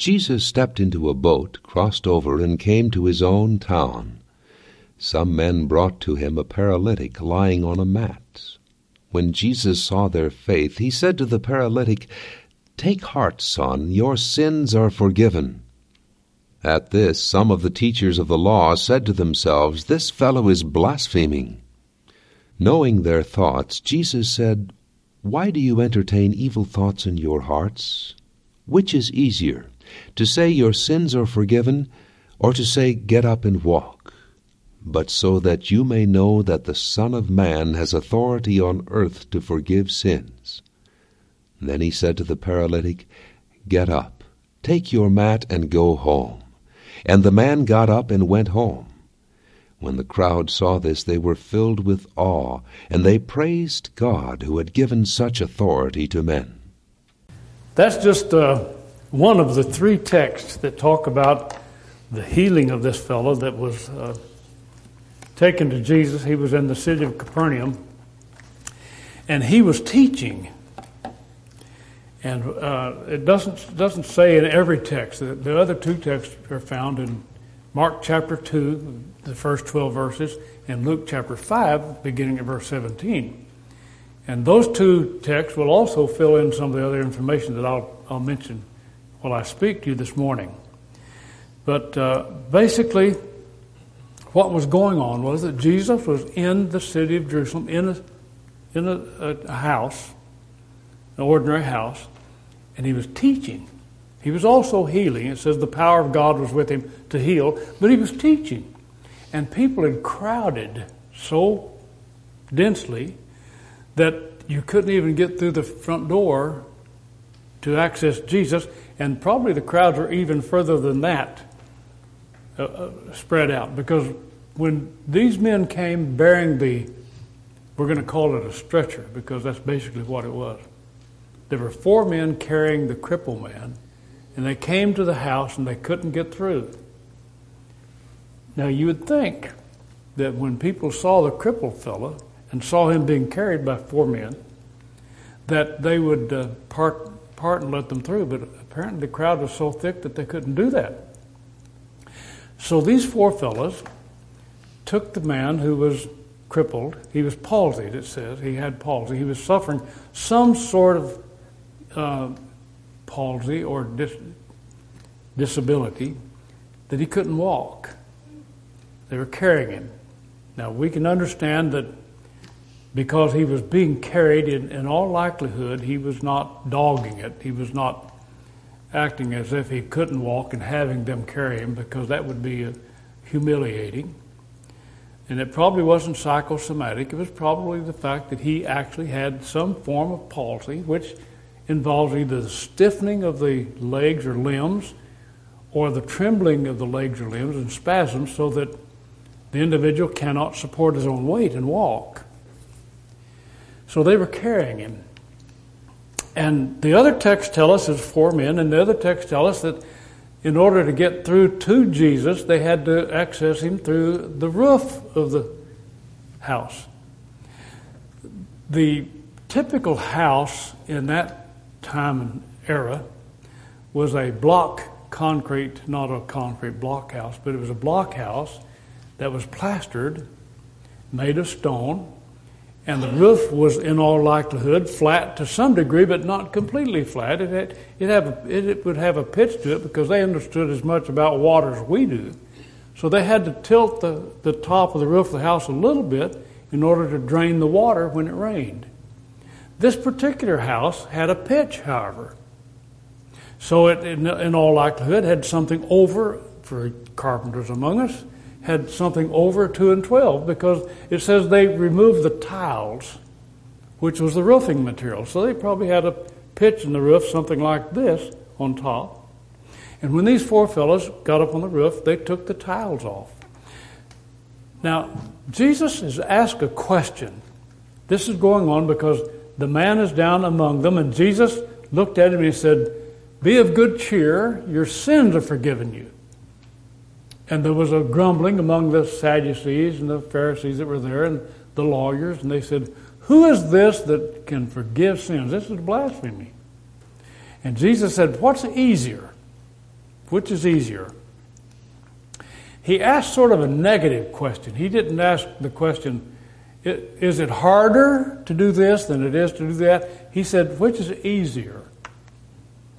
Jesus stepped into a boat, crossed over, and came to his own town. Some men brought to him a paralytic lying on a mat. When Jesus saw their faith, he said to the paralytic, Take heart, son, your sins are forgiven. At this, some of the teachers of the law said to themselves, This fellow is blaspheming. Knowing their thoughts, Jesus said, Why do you entertain evil thoughts in your hearts? Which is easier, to say your sins are forgiven, or to say, Get up and walk? But so that you may know that the Son of Man has authority on earth to forgive sins. Then he said to the paralytic, Get up, take your mat, and go home. And the man got up and went home. When the crowd saw this, they were filled with awe, and they praised God who had given such authority to men. That's just uh, one of the three texts that talk about the healing of this fellow that was uh, taken to Jesus. He was in the city of Capernaum, and he was teaching. And uh, it doesn't doesn't say in every text. The, the other two texts are found in Mark chapter two, the first twelve verses, and Luke chapter five, beginning at verse seventeen. And those two texts will also fill in some of the other information that I'll, I'll mention while I speak to you this morning. But uh, basically, what was going on was that Jesus was in the city of Jerusalem in a, in a, a house an ordinary house, and he was teaching. He was also healing. It says the power of God was with him to heal, but he was teaching. And people had crowded so densely that you couldn't even get through the front door to access Jesus, and probably the crowds were even further than that uh, uh, spread out. Because when these men came bearing the, we're going to call it a stretcher, because that's basically what it was there were four men carrying the crippled man, and they came to the house and they couldn't get through. Now, you would think that when people saw the crippled fellow and saw him being carried by four men, that they would uh, part, part and let them through, but apparently the crowd was so thick that they couldn't do that. So these four fellows took the man who was crippled. He was palsied, it says. He had palsy. He was suffering some sort of uh, palsy or dis- disability that he couldn't walk. They were carrying him. Now, we can understand that because he was being carried, in, in all likelihood, he was not dogging it. He was not acting as if he couldn't walk and having them carry him because that would be uh, humiliating. And it probably wasn't psychosomatic. It was probably the fact that he actually had some form of palsy, which involves either the stiffening of the legs or limbs or the trembling of the legs or limbs and spasms so that the individual cannot support his own weight and walk. So they were carrying him. And the other texts tell us it's four men, and the other texts tell us that in order to get through to Jesus, they had to access him through the roof of the house. The typical house in that time and era was a block concrete, not a concrete block house, but it was a block house that was plastered, made of stone, and the roof was in all likelihood flat to some degree, but not completely flat. It, had, it, have it would have a pitch to it because they understood as much about water as we do. So they had to tilt the, the top of the roof of the house a little bit in order to drain the water when it rained. This particular house had a pitch, however. So it, in, in all likelihood, had something over, for carpenters among us, had something over 2 and 12 because it says they removed the tiles, which was the roofing material. So they probably had a pitch in the roof, something like this on top. And when these four fellows got up on the roof, they took the tiles off. Now, Jesus is asked a question. This is going on because the man is down among them, and Jesus looked at him and he said, Be of good cheer, your sins are forgiven you. And there was a grumbling among the Sadducees and the Pharisees that were there and the lawyers, and they said, Who is this that can forgive sins? This is blasphemy. And Jesus said, What's easier? Which is easier? He asked sort of a negative question. He didn't ask the question, is it harder to do this than it is to do that? He said, which is easier?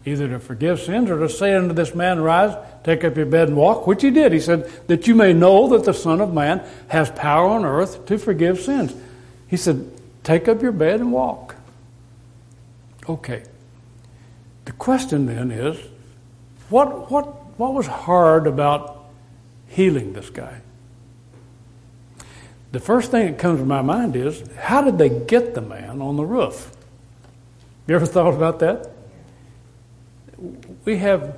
Either to forgive sins or to say unto this man, Rise, take up your bed and walk, which he did. He said, That you may know that the Son of Man has power on earth to forgive sins. He said, Take up your bed and walk. Okay. The question then is what, what, what was hard about healing this guy? The first thing that comes to my mind is how did they get the man on the roof? You ever thought about that? We have,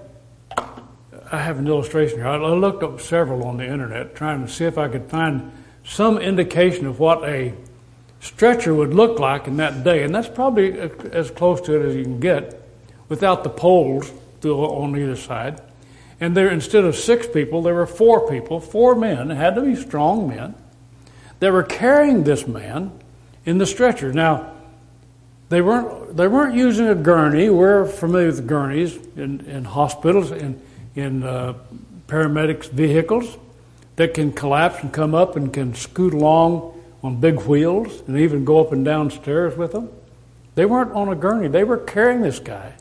I have an illustration here. I looked up several on the internet trying to see if I could find some indication of what a stretcher would look like in that day. And that's probably as close to it as you can get without the poles on either side. And there, instead of six people, there were four people, four men, had to be strong men, that were carrying this man in the stretcher. Now, they weren't, they weren't using a gurney. We're familiar with gurneys in, in hospitals, in, in uh, paramedics' vehicles that can collapse and come up and can scoot along on big wheels and even go up and down stairs with them. They weren't on a gurney, they were carrying this guy.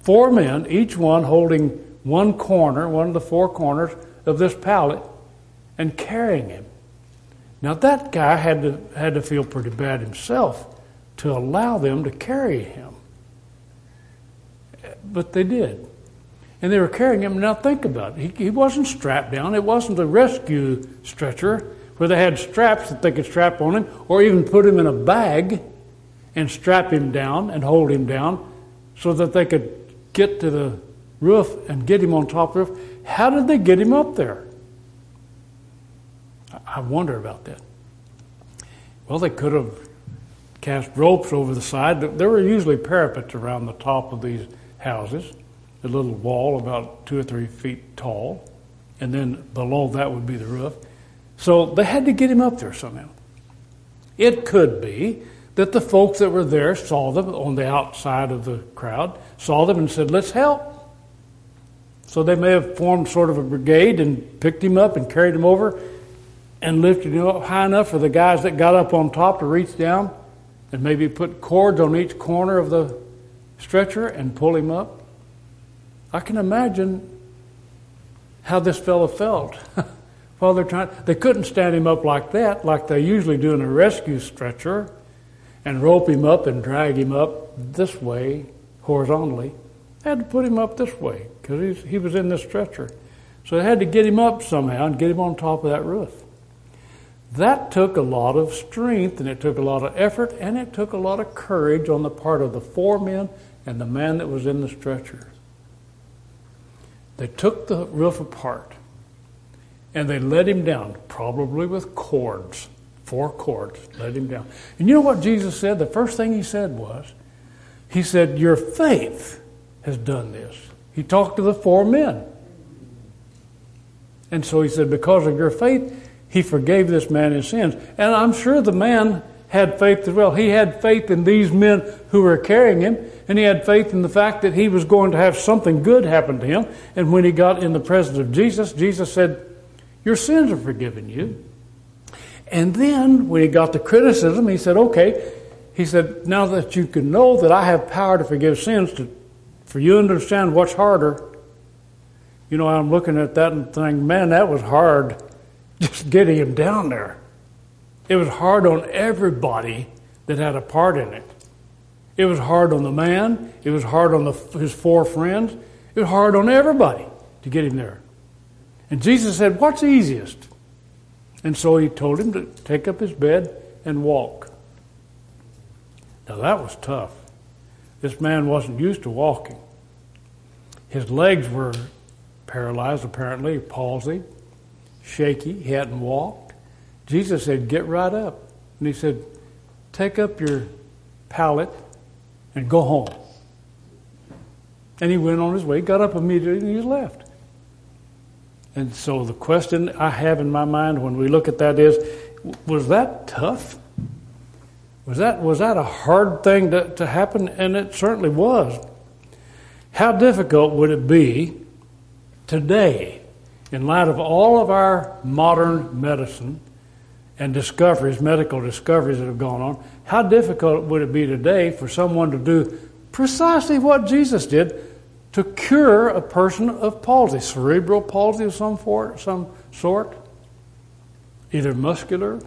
Four men, each one holding one corner, one of the four corners of this pallet, and carrying him. Now that guy had to had to feel pretty bad himself to allow them to carry him. But they did. And they were carrying him. Now think about it. He, he wasn't strapped down. It wasn't a rescue stretcher where they had straps that they could strap on him, or even put him in a bag and strap him down and hold him down so that they could get to the roof and get him on top of the roof. How did they get him up there? I wonder about that. Well, they could have cast ropes over the side. There were usually parapets around the top of these houses, a little wall about two or three feet tall, and then below that would be the roof. So they had to get him up there somehow. It could be that the folks that were there saw them on the outside of the crowd, saw them and said, Let's help. So they may have formed sort of a brigade and picked him up and carried him over and lifted him up high enough for the guys that got up on top to reach down and maybe put cords on each corner of the stretcher and pull him up. I can imagine how this fellow felt. while they're trying. They couldn't stand him up like that, like they usually do in a rescue stretcher, and rope him up and drag him up this way horizontally. They had to put him up this way because he was in this stretcher. So they had to get him up somehow and get him on top of that roof. That took a lot of strength and it took a lot of effort and it took a lot of courage on the part of the four men and the man that was in the stretcher. They took the roof apart and they let him down, probably with cords, four cords, let him down. And you know what Jesus said? The first thing he said was, He said, Your faith has done this. He talked to the four men. And so he said, Because of your faith, he forgave this man his sins. And I'm sure the man had faith as well. He had faith in these men who were carrying him, and he had faith in the fact that he was going to have something good happen to him. And when he got in the presence of Jesus, Jesus said, your sins are forgiven you. And then when he got the criticism, he said, okay, he said, now that you can know that I have power to forgive sins, to, for you understand what's harder, you know, I'm looking at that and thinking, man, that was hard just getting him down there. It was hard on everybody that had a part in it. It was hard on the man. It was hard on the, his four friends. It was hard on everybody to get him there. And Jesus said, What's easiest? And so he told him to take up his bed and walk. Now that was tough. This man wasn't used to walking. His legs were paralyzed, apparently, palsy, shaky. He hadn't walked. Jesus said, Get right up. And he said, Take up your pallet and go home. And he went on his way, got up immediately, and he left. And so the question I have in my mind when we look at that is was that tough? Was that, was that a hard thing to, to happen? And it certainly was. How difficult would it be today, in light of all of our modern medicine and discoveries, medical discoveries that have gone on, how difficult would it be today for someone to do precisely what Jesus did to cure a person of palsy, cerebral palsy of some, for, some sort, either muscular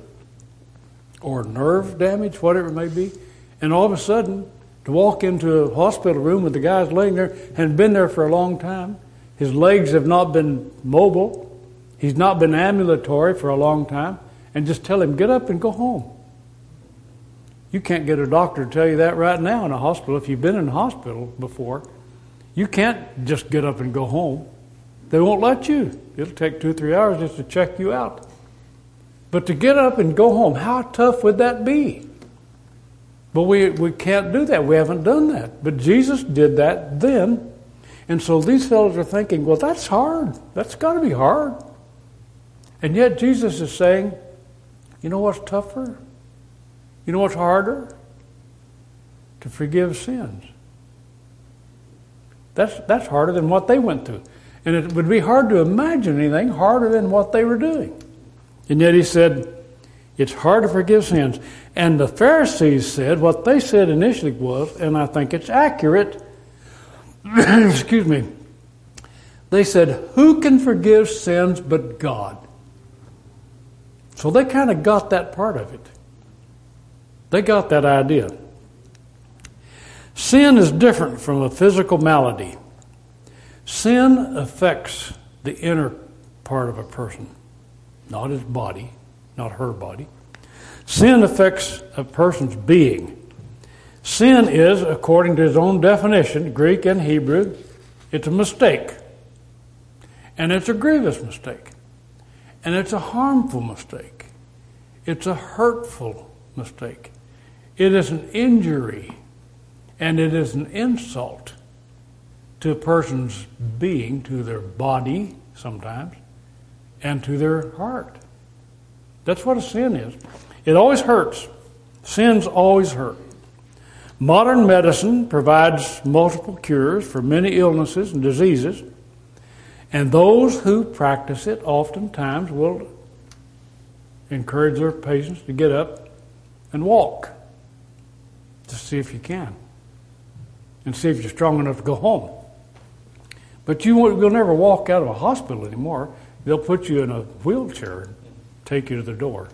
or nerve damage, whatever it may be, and all of a sudden to walk into a hospital room with the guy's laying there and been there for a long time. His legs have not been mobile. He's not been ambulatory for a long time. And just tell him, get up and go home. You can't get a doctor to tell you that right now in a hospital. If you've been in a hospital before, you can't just get up and go home. They won't let you. It'll take two or three hours just to check you out. But to get up and go home, how tough would that be? But we, we can't do that. We haven't done that. But Jesus did that then. And so these fellows are thinking, well, that's hard. That's got to be hard. And yet Jesus is saying, you know what's tougher? You know what's harder? To forgive sins. That's, that's harder than what they went through. And it would be hard to imagine anything harder than what they were doing. And yet he said, it's hard to forgive sins. And the Pharisees said, what they said initially was, and I think it's accurate, excuse me, they said, Who can forgive sins but God? So they kind of got that part of it. They got that idea. Sin is different from a physical malady. Sin affects the inner part of a person, not his body, not her body. Sin affects a person's being. Sin is, according to his own definition, Greek and Hebrew, it's a mistake. And it's a grievous mistake. And it's a harmful mistake. It's a hurtful mistake. It is an injury and it is an insult to a person's being, to their body sometimes, and to their heart. That's what a sin is. It always hurts. Sins always hurt. Modern medicine provides multiple cures for many illnesses and diseases, and those who practice it oftentimes will encourage their patients to get up and walk to see if you can and see if you're strong enough to go home. But you will never walk out of a hospital anymore. They'll put you in a wheelchair and take you to the door.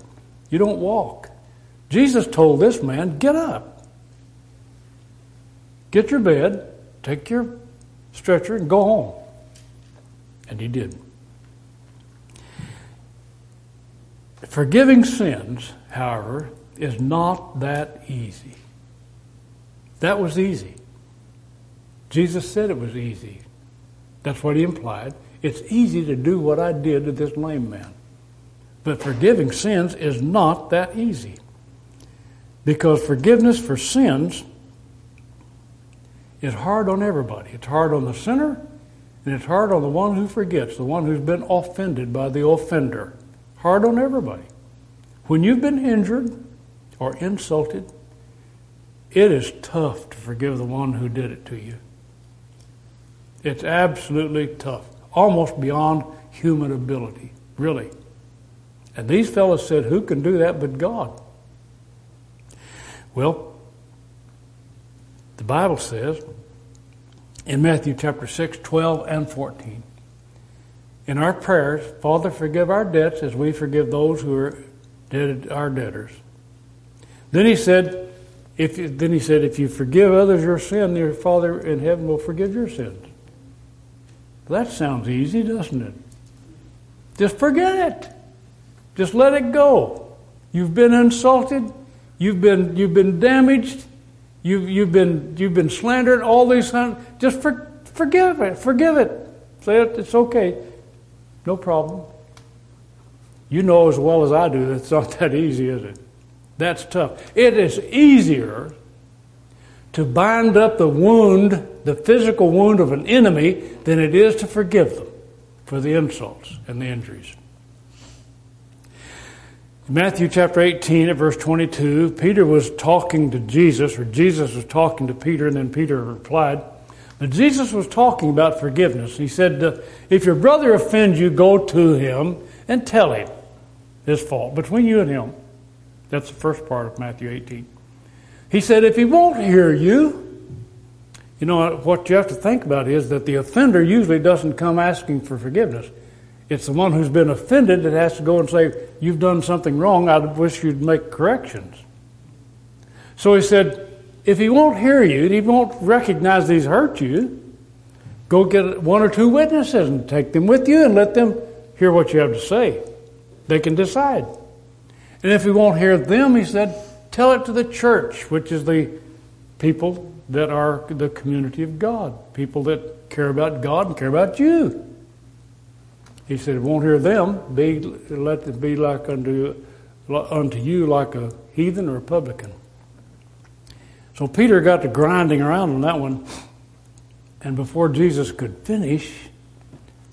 You don't walk. Jesus told this man, get up. Get your bed, take your stretcher, and go home. And he did. Forgiving sins, however, is not that easy. That was easy. Jesus said it was easy. That's what he implied. It's easy to do what I did to this lame man. But forgiving sins is not that easy. Because forgiveness for sins is hard on everybody. It's hard on the sinner, and it's hard on the one who forgets, the one who's been offended by the offender. Hard on everybody. When you've been injured or insulted, it is tough to forgive the one who did it to you. It's absolutely tough, almost beyond human ability, really. And these fellows said, Who can do that but God? Well, the Bible says in Matthew chapter 6, 12 and 14, in our prayers, Father, forgive our debts as we forgive those who are dead, our debtors. Then he said, if, then he said, if you forgive others your sin, your Father in heaven will forgive your sins. That sounds easy, doesn't it? Just forget it. Just let it go. You've been insulted. You've been, you've been damaged. You've, you've, been, you've been slandered. All these things. Just for, forgive it. Forgive it. Say it. It's okay. No problem. You know as well as I do that it's not that easy, is it? That's tough. It is easier to bind up the wound, the physical wound of an enemy, than it is to forgive them for the insults and the injuries. In Matthew chapter 18 at verse 22, Peter was talking to Jesus, or Jesus was talking to Peter, and then Peter replied, But Jesus was talking about forgiveness. He said, uh, If your brother offends you, go to him and tell him his fault between you and him. That's the first part of Matthew 18. He said, If he won't hear you, you know, what you have to think about is that the offender usually doesn't come asking for forgiveness. It's the one who's been offended that has to go and say, You've done something wrong. I wish you'd make corrections. So he said, If he won't hear you, and he won't recognize that he's hurt you, go get one or two witnesses and take them with you and let them hear what you have to say. They can decide. And if he won't hear them, he said, Tell it to the church, which is the people that are the community of God, people that care about God and care about you. He said, "Won't hear them. Be let them be like unto unto you like a heathen or a publican." So Peter got to grinding around on that one, and before Jesus could finish,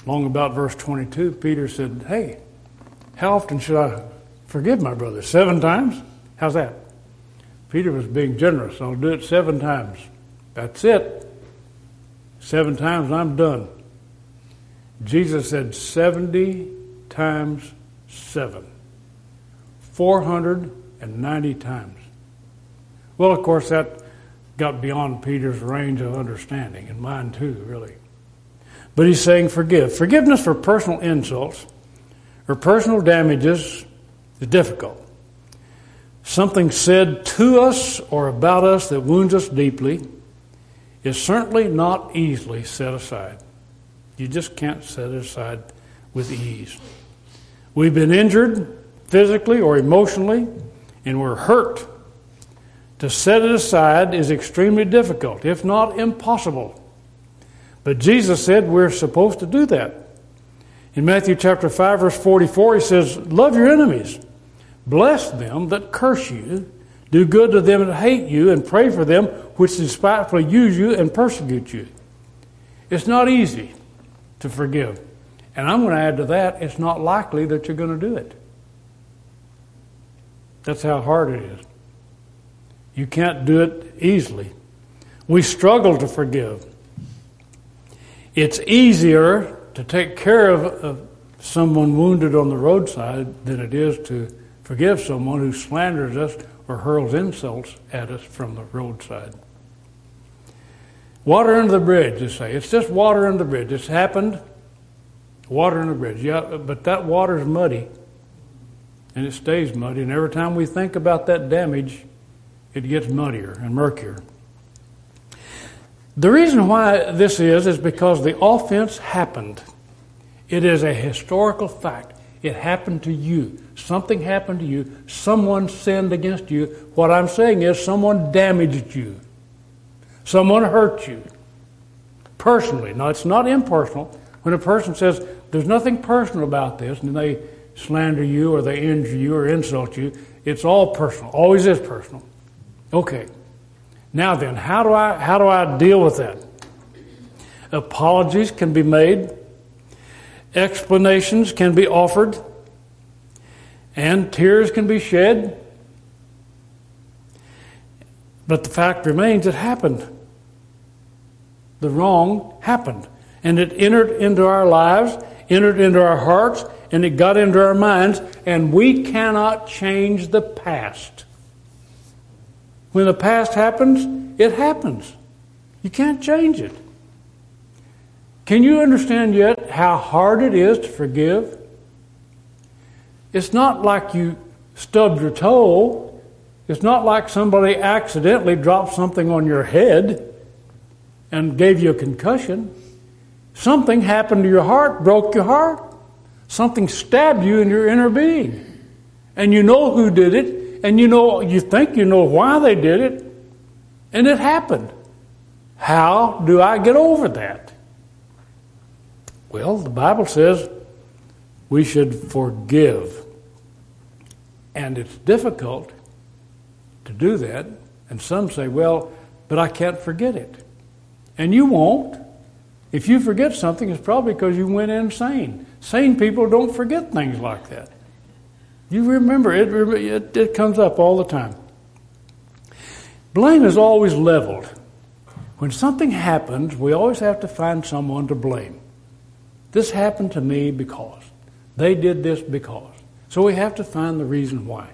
long about verse twenty-two, Peter said, "Hey, how often should I forgive my brother? Seven times? How's that?" Peter was being generous. I'll do it seven times. That's it. Seven times I'm done. Jesus said 70 times 7. 490 times. Well, of course, that got beyond Peter's range of understanding, and mine too, really. But he's saying forgive. Forgiveness for personal insults or personal damages is difficult. Something said to us or about us that wounds us deeply is certainly not easily set aside. You just can't set it aside with ease. We've been injured physically or emotionally, and we're hurt. To set it aside is extremely difficult, if not impossible. But Jesus said we're supposed to do that. In Matthew chapter 5 verse 44 he says, "Love your enemies. Bless them that curse you, do good to them that hate you, and pray for them which despitefully use you and persecute you." It's not easy to forgive. And I'm going to add to that, it's not likely that you're going to do it. That's how hard it is. You can't do it easily. We struggle to forgive. It's easier to take care of, of someone wounded on the roadside than it is to forgive someone who slanders us or hurls insults at us from the roadside. Water under the bridge, they say. It's just water under the bridge. It's happened. Water under the bridge. Yeah, but that water's muddy. And it stays muddy. And every time we think about that damage, it gets muddier and murkier. The reason why this is, is because the offense happened. It is a historical fact. It happened to you. Something happened to you. Someone sinned against you. What I'm saying is, someone damaged you. Someone hurt you personally. Now, it's not impersonal. When a person says, there's nothing personal about this, and they slander you or they injure you or insult you, it's all personal. Always is personal. Okay. Now then, how do I, how do I deal with that? Apologies can be made, explanations can be offered, and tears can be shed. But the fact remains it happened. The wrong happened. And it entered into our lives, entered into our hearts, and it got into our minds, and we cannot change the past. When the past happens, it happens. You can't change it. Can you understand yet how hard it is to forgive? It's not like you stubbed your toe it's not like somebody accidentally dropped something on your head and gave you a concussion. Something happened to your heart, broke your heart. Something stabbed you in your inner being. And you know who did it, and you know you think you know why they did it, and it happened. How do I get over that? Well, the Bible says we should forgive. And it's difficult to do that. And some say, well, but I can't forget it. And you won't. If you forget something, it's probably because you went insane. Sane people don't forget things like that. You remember it, it, it comes up all the time. Blame is always leveled. When something happens, we always have to find someone to blame. This happened to me because. They did this because. So we have to find the reason why.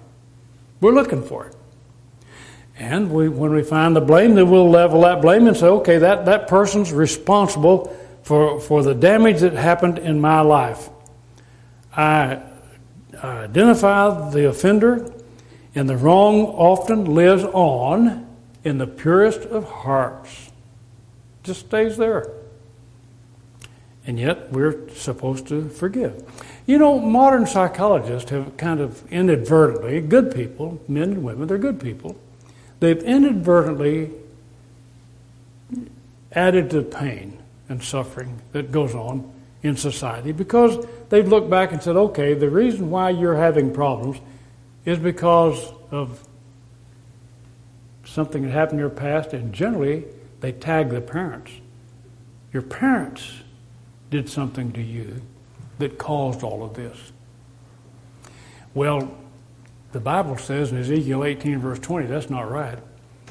We're looking for it. And we, when we find the blame, then we'll level that blame and say, okay, that, that person's responsible for, for the damage that happened in my life. I, I identify the offender, and the wrong often lives on in the purest of hearts just stays there. And yet we're supposed to forgive. You know, modern psychologists have kind of inadvertently, good people, men and women, they're good people, they've inadvertently added to the pain and suffering that goes on in society because they've looked back and said, okay, the reason why you're having problems is because of something that happened in your past, and generally they tag the parents. Your parents did something to you that caused all of this. Well, the Bible says in Ezekiel 18, verse 20, that's not right.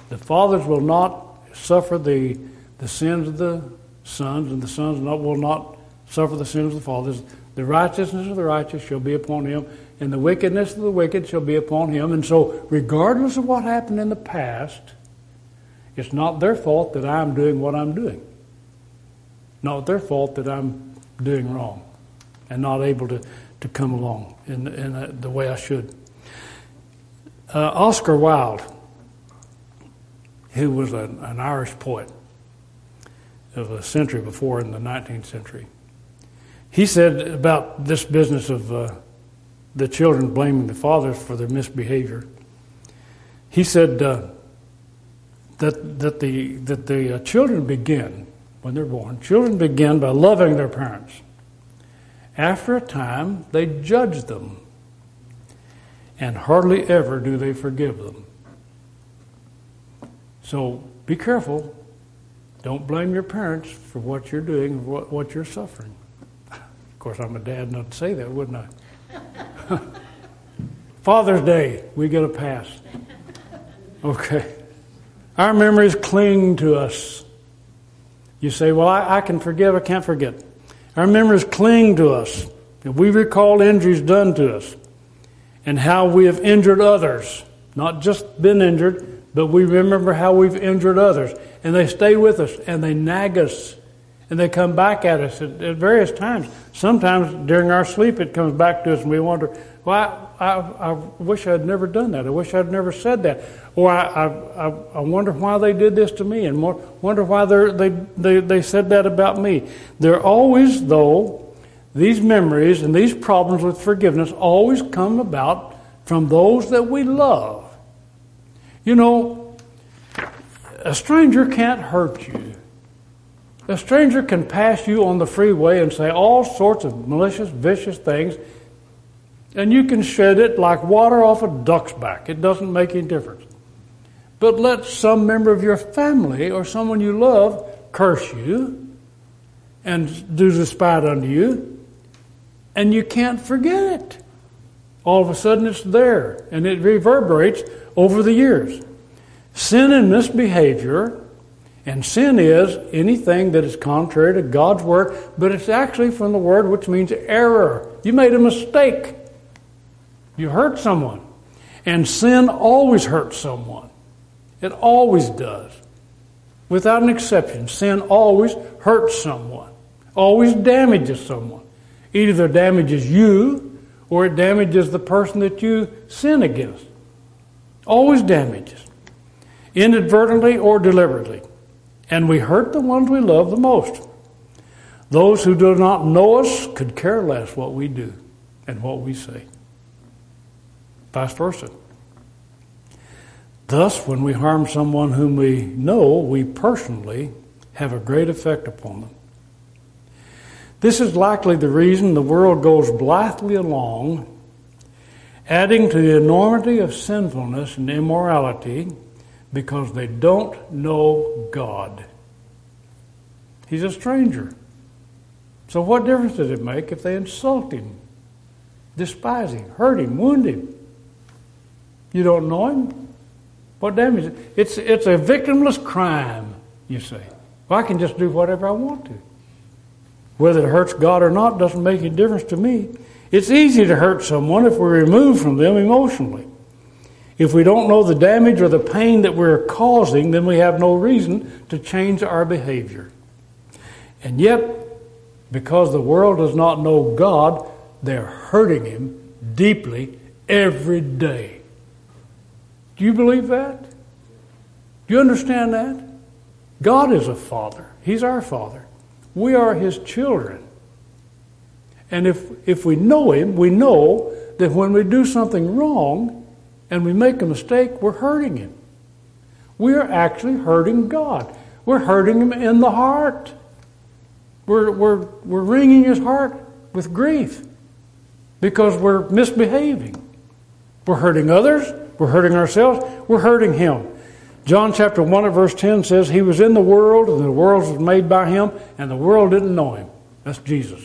The fathers will not suffer the, the sins of the sons, and the sons not, will not suffer the sins of the fathers. The righteousness of the righteous shall be upon him, and the wickedness of the wicked shall be upon him. And so, regardless of what happened in the past, it's not their fault that I'm doing what I'm doing. Not their fault that I'm doing wrong and not able to, to come along in, in uh, the way I should. Uh, Oscar Wilde, who was an, an Irish poet of a century before in the 19th century, he said about this business of uh, the children blaming the fathers for their misbehavior. He said, uh, that, that the, that the uh, children begin, when they're born, children begin by loving their parents. After a time, they judge them, and hardly ever do they forgive them. So be careful. Don't blame your parents for what you're doing, what, what you're suffering. Of course, I'm a dad, not to say that, wouldn't I? Father's Day, we get a pass. Okay. Our memories cling to us. You say, Well, I, I can forgive, I can't forget. Our memories cling to us. We recall injuries done to us and how we have injured others. Not just been injured, but we remember how we've injured others. And they stay with us and they nag us and they come back at us at, at various times. Sometimes during our sleep it comes back to us and we wonder, well, I, I, I wish I'd never done that. I wish I'd never said that. Or I, I, I wonder why they did this to me and wonder why they, they, they said that about me. They're always, though, these memories and these problems with forgiveness always come about from those that we love. You know, a stranger can't hurt you. A stranger can pass you on the freeway and say all sorts of malicious, vicious things and you can shed it like water off a duck's back. It doesn't make any difference. But let some member of your family or someone you love curse you and do despite unto you, and you can't forget it. All of a sudden it's there, and it reverberates over the years. Sin and misbehavior, and sin is anything that is contrary to God's word, but it's actually from the word which means error. You made a mistake. You hurt someone. And sin always hurts someone. It always does. Without an exception, sin always hurts someone, always damages someone. Either damages you or it damages the person that you sin against. Always damages, inadvertently or deliberately. And we hurt the ones we love the most. Those who do not know us could care less what we do and what we say vice versa. Thus, when we harm someone whom we know, we personally have a great effect upon them. This is likely the reason the world goes blithely along, adding to the enormity of sinfulness and immorality because they don't know God. He's a stranger. So, what difference does it make if they insult him, despise him, hurt him, wound him? You don't know him? What damage? It's, it's a victimless crime you see. Well, I can just do whatever I want to. Whether it hurts God or not doesn't make any difference to me. It's easy to hurt someone if we're removed from them emotionally. If we don't know the damage or the pain that we're causing, then we have no reason to change our behavior. And yet, because the world does not know God, they're hurting Him deeply every day. Do you believe that? Do you understand that? God is a father. He's our father. We are his children. And if, if we know him, we know that when we do something wrong and we make a mistake, we're hurting him. We are actually hurting God. We're hurting him in the heart. We're, we're, we're wringing his heart with grief because we're misbehaving. We're hurting others. We're hurting ourselves. We're hurting him. John chapter 1 and verse 10 says, He was in the world, and the world was made by Him, and the world didn't know Him. That's Jesus.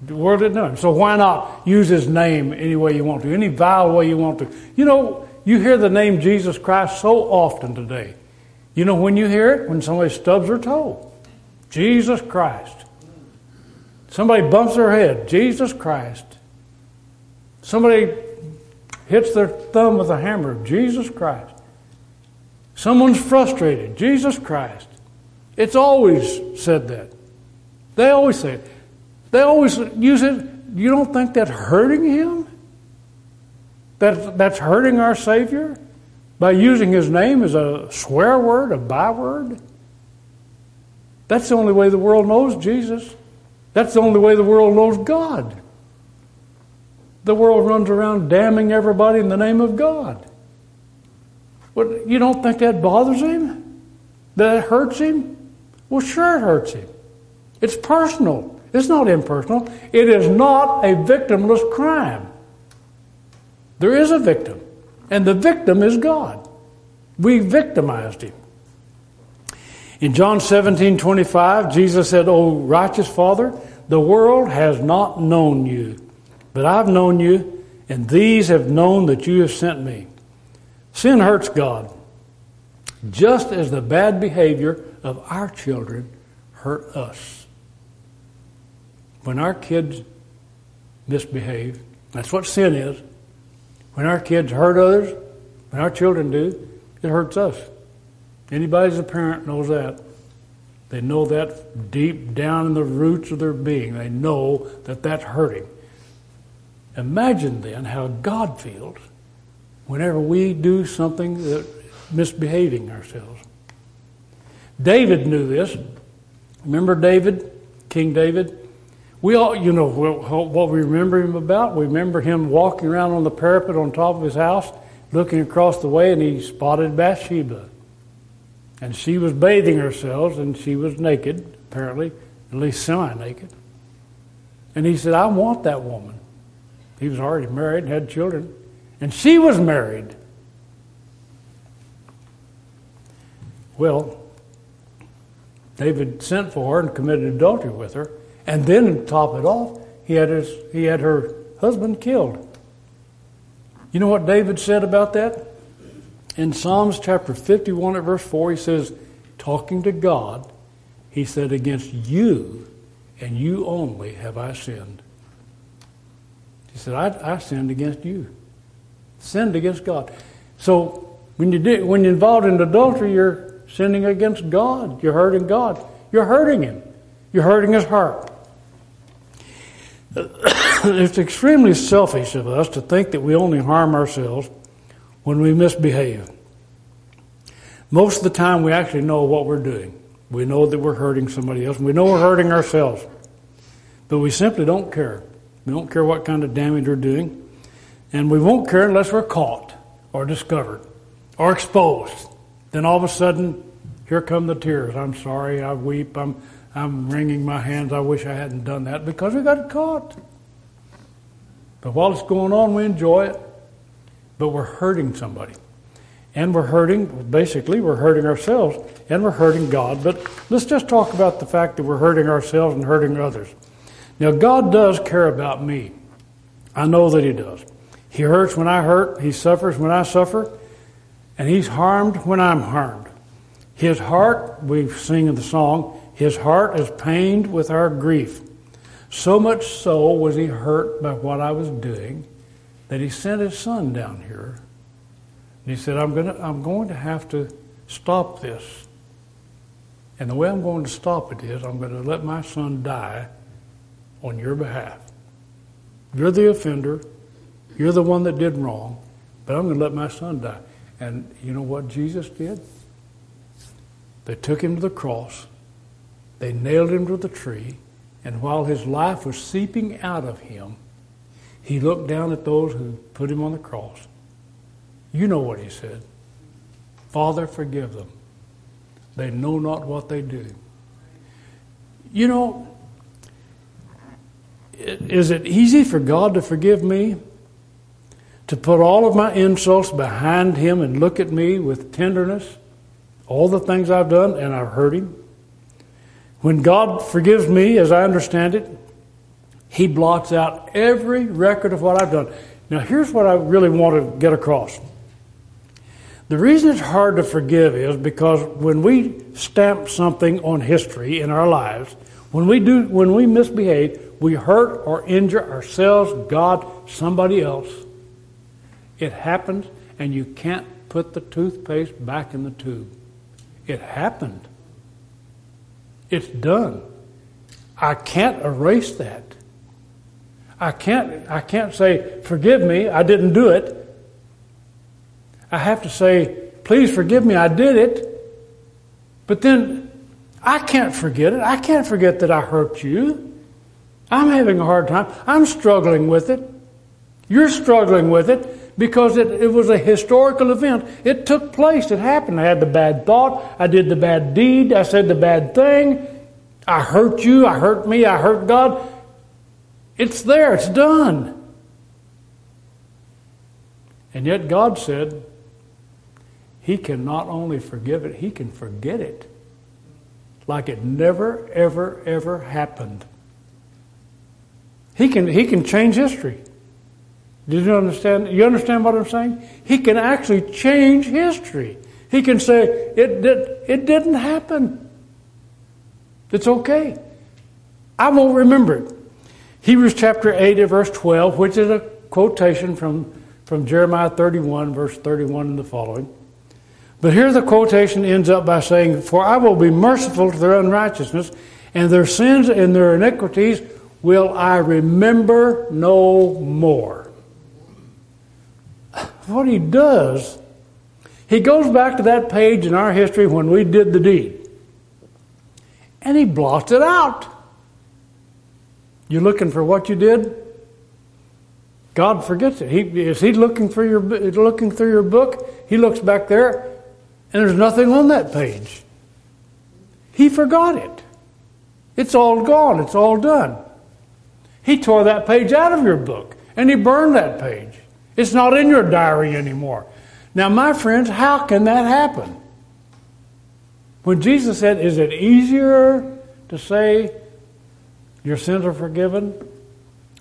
The world didn't know Him. So why not use His name any way you want to, any vile way you want to? You know, you hear the name Jesus Christ so often today. You know when you hear it? When somebody stubs their toe. Jesus Christ. Somebody bumps their head. Jesus Christ. Somebody hits their thumb with a hammer. Jesus Christ. Someone's frustrated. Jesus Christ. It's always said that. They always say it. They always use it. You don't think that's hurting him? That, that's hurting our Savior? By using his name as a swear word, a byword? That's the only way the world knows Jesus. That's the only way the world knows God. The world runs around damning everybody in the name of God. But you don't think that bothers him? That hurts him? Well, sure it hurts him. It's personal. It's not impersonal. It is not a victimless crime. There is a victim, and the victim is God. We victimized him. In John 17 25, Jesus said, O righteous Father, the world has not known you, but I've known you, and these have known that you have sent me. Sin hurts God, just as the bad behavior of our children hurt us. When our kids misbehave, that's what sin is. When our kids hurt others, when our children do, it hurts us. Anybody as a parent knows that. They know that deep down in the roots of their being. They know that that's hurting. Imagine then how God feels whenever we do something that misbehaving ourselves. David knew this. Remember David, King David? We all, you know, what we remember him about. We remember him walking around on the parapet on top of his house, looking across the way, and he spotted Bathsheba. And she was bathing herself, and she was naked, apparently, at least semi naked. And he said, I want that woman. He was already married and had children. And she was married. Well, David sent for her and committed adultery with her. And then, to top it off, he had, his, he had her husband killed. You know what David said about that? In Psalms chapter 51 at verse 4, he says, talking to God, he said, Against you and you only have I sinned. He said, I, I sinned against you. Sinned against God. So when, you when you're involved in adultery, you're sinning against God. You're hurting God. You're hurting Him. You're hurting His heart. it's extremely selfish of us to think that we only harm ourselves when we misbehave. Most of the time, we actually know what we're doing. We know that we're hurting somebody else. and We know we're hurting ourselves. But we simply don't care. We don't care what kind of damage we're doing. And we won't care unless we're caught or discovered or exposed. Then all of a sudden, here come the tears. I'm sorry. I weep. I'm, I'm wringing my hands. I wish I hadn't done that because we got caught. But while it's going on, we enjoy it. But we're hurting somebody. And we're hurting, basically, we're hurting ourselves and we're hurting God. But let's just talk about the fact that we're hurting ourselves and hurting others. Now, God does care about me. I know that He does. He hurts when I hurt, He suffers when I suffer, and He's harmed when I'm harmed. His heart, we sing in the song, his heart is pained with our grief. So much so was he hurt by what I was doing that he sent his son down here. And he said, I'm, gonna, I'm going to have to stop this. And the way I'm going to stop it is I'm going to let my son die on your behalf. You're the offender. You're the one that did wrong. But I'm going to let my son die. And you know what Jesus did? They took him to the cross. They nailed him to the tree. And while his life was seeping out of him, he looked down at those who put him on the cross. You know what he said Father, forgive them. They know not what they do. You know, is it easy for God to forgive me? To put all of my insults behind Him and look at me with tenderness? All the things I've done and I've hurt Him? When God forgives me, as I understand it, He blots out every record of what I've done. Now, here's what I really want to get across. The reason it's hard to forgive is because when we stamp something on history in our lives, when we do, when we misbehave, we hurt or injure ourselves, God, somebody else. It happens, and you can't put the toothpaste back in the tube. It happened. It's done. I can't erase that. I can't, I can't say, forgive me, I didn't do it. I have to say, please forgive me, I did it. But then I can't forget it. I can't forget that I hurt you. I'm having a hard time. I'm struggling with it. You're struggling with it because it, it was a historical event. It took place. It happened. I had the bad thought. I did the bad deed. I said the bad thing. I hurt you. I hurt me. I hurt God. It's there. It's done. And yet God said, He can not only forgive it, He can forget it like it never, ever, ever happened. He can, he can change history. Did you understand? You understand what I'm saying? He can actually change history. He can say, it, did, it didn't happen. It's okay. I won't remember it. Hebrews chapter 8 verse 12, which is a quotation from, from Jeremiah 31, verse 31 and the following. But here the quotation ends up by saying, For I will be merciful to their unrighteousness, and their sins and their iniquities will I remember no more what he does, he goes back to that page in our history when we did the deed. And he blots it out. You looking for what you did? God forgets it. He, is he looking your looking through your book? He looks back there, and there's nothing on that page. He forgot it. It's all gone. It's all done. He tore that page out of your book, and he burned that page. It's not in your diary anymore. Now, my friends, how can that happen? When Jesus said, Is it easier to say your sins are forgiven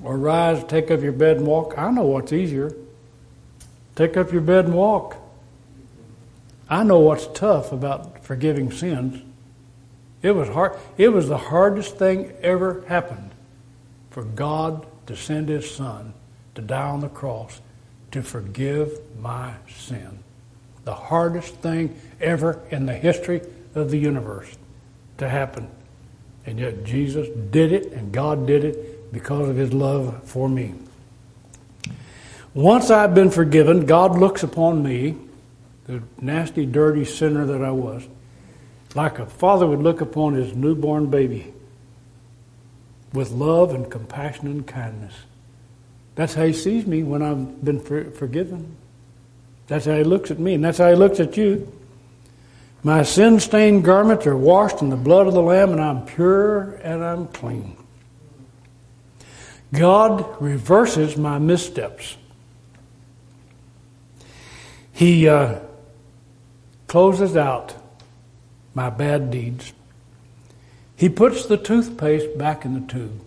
or rise, take up your bed and walk? I know what's easier. Take up your bed and walk. I know what's tough about forgiving sins. It was hard. It was the hardest thing ever happened for God to send His Son to die on the cross to forgive my sin. The hardest thing ever in the history of the universe to happen. And yet Jesus did it and God did it because of his love for me. Once I've been forgiven, God looks upon me, the nasty, dirty sinner that I was, like a father would look upon his newborn baby with love and compassion and kindness. That's how he sees me when I've been for, forgiven. That's how he looks at me, and that's how he looks at you. My sin stained garments are washed in the blood of the Lamb, and I'm pure and I'm clean. God reverses my missteps. He uh, closes out my bad deeds. He puts the toothpaste back in the tube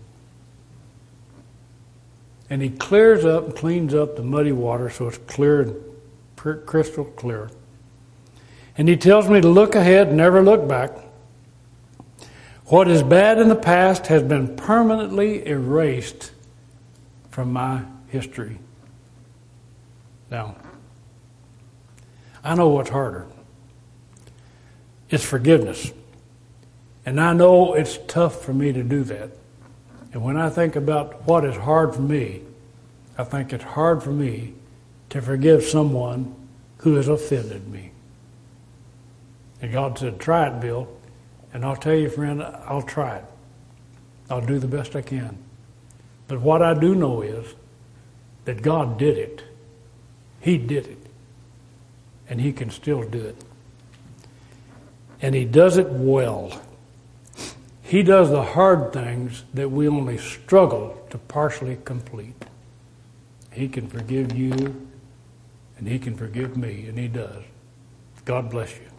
and he clears up and cleans up the muddy water so it's clear and crystal clear. And He tells me to look ahead never look back. What is bad in the past has been permanently erased from my history. Now, I know what's harder. It's forgiveness. And I know it's tough for me to do that. And when I think about what is hard for me, I think it's hard for me to forgive someone who has offended me. And God said, Try it, Bill. And I'll tell you, friend, I'll try it. I'll do the best I can. But what I do know is that God did it. He did it. And He can still do it. And He does it well. He does the hard things that we only struggle to partially complete. He can forgive you, and He can forgive me, and He does. God bless you.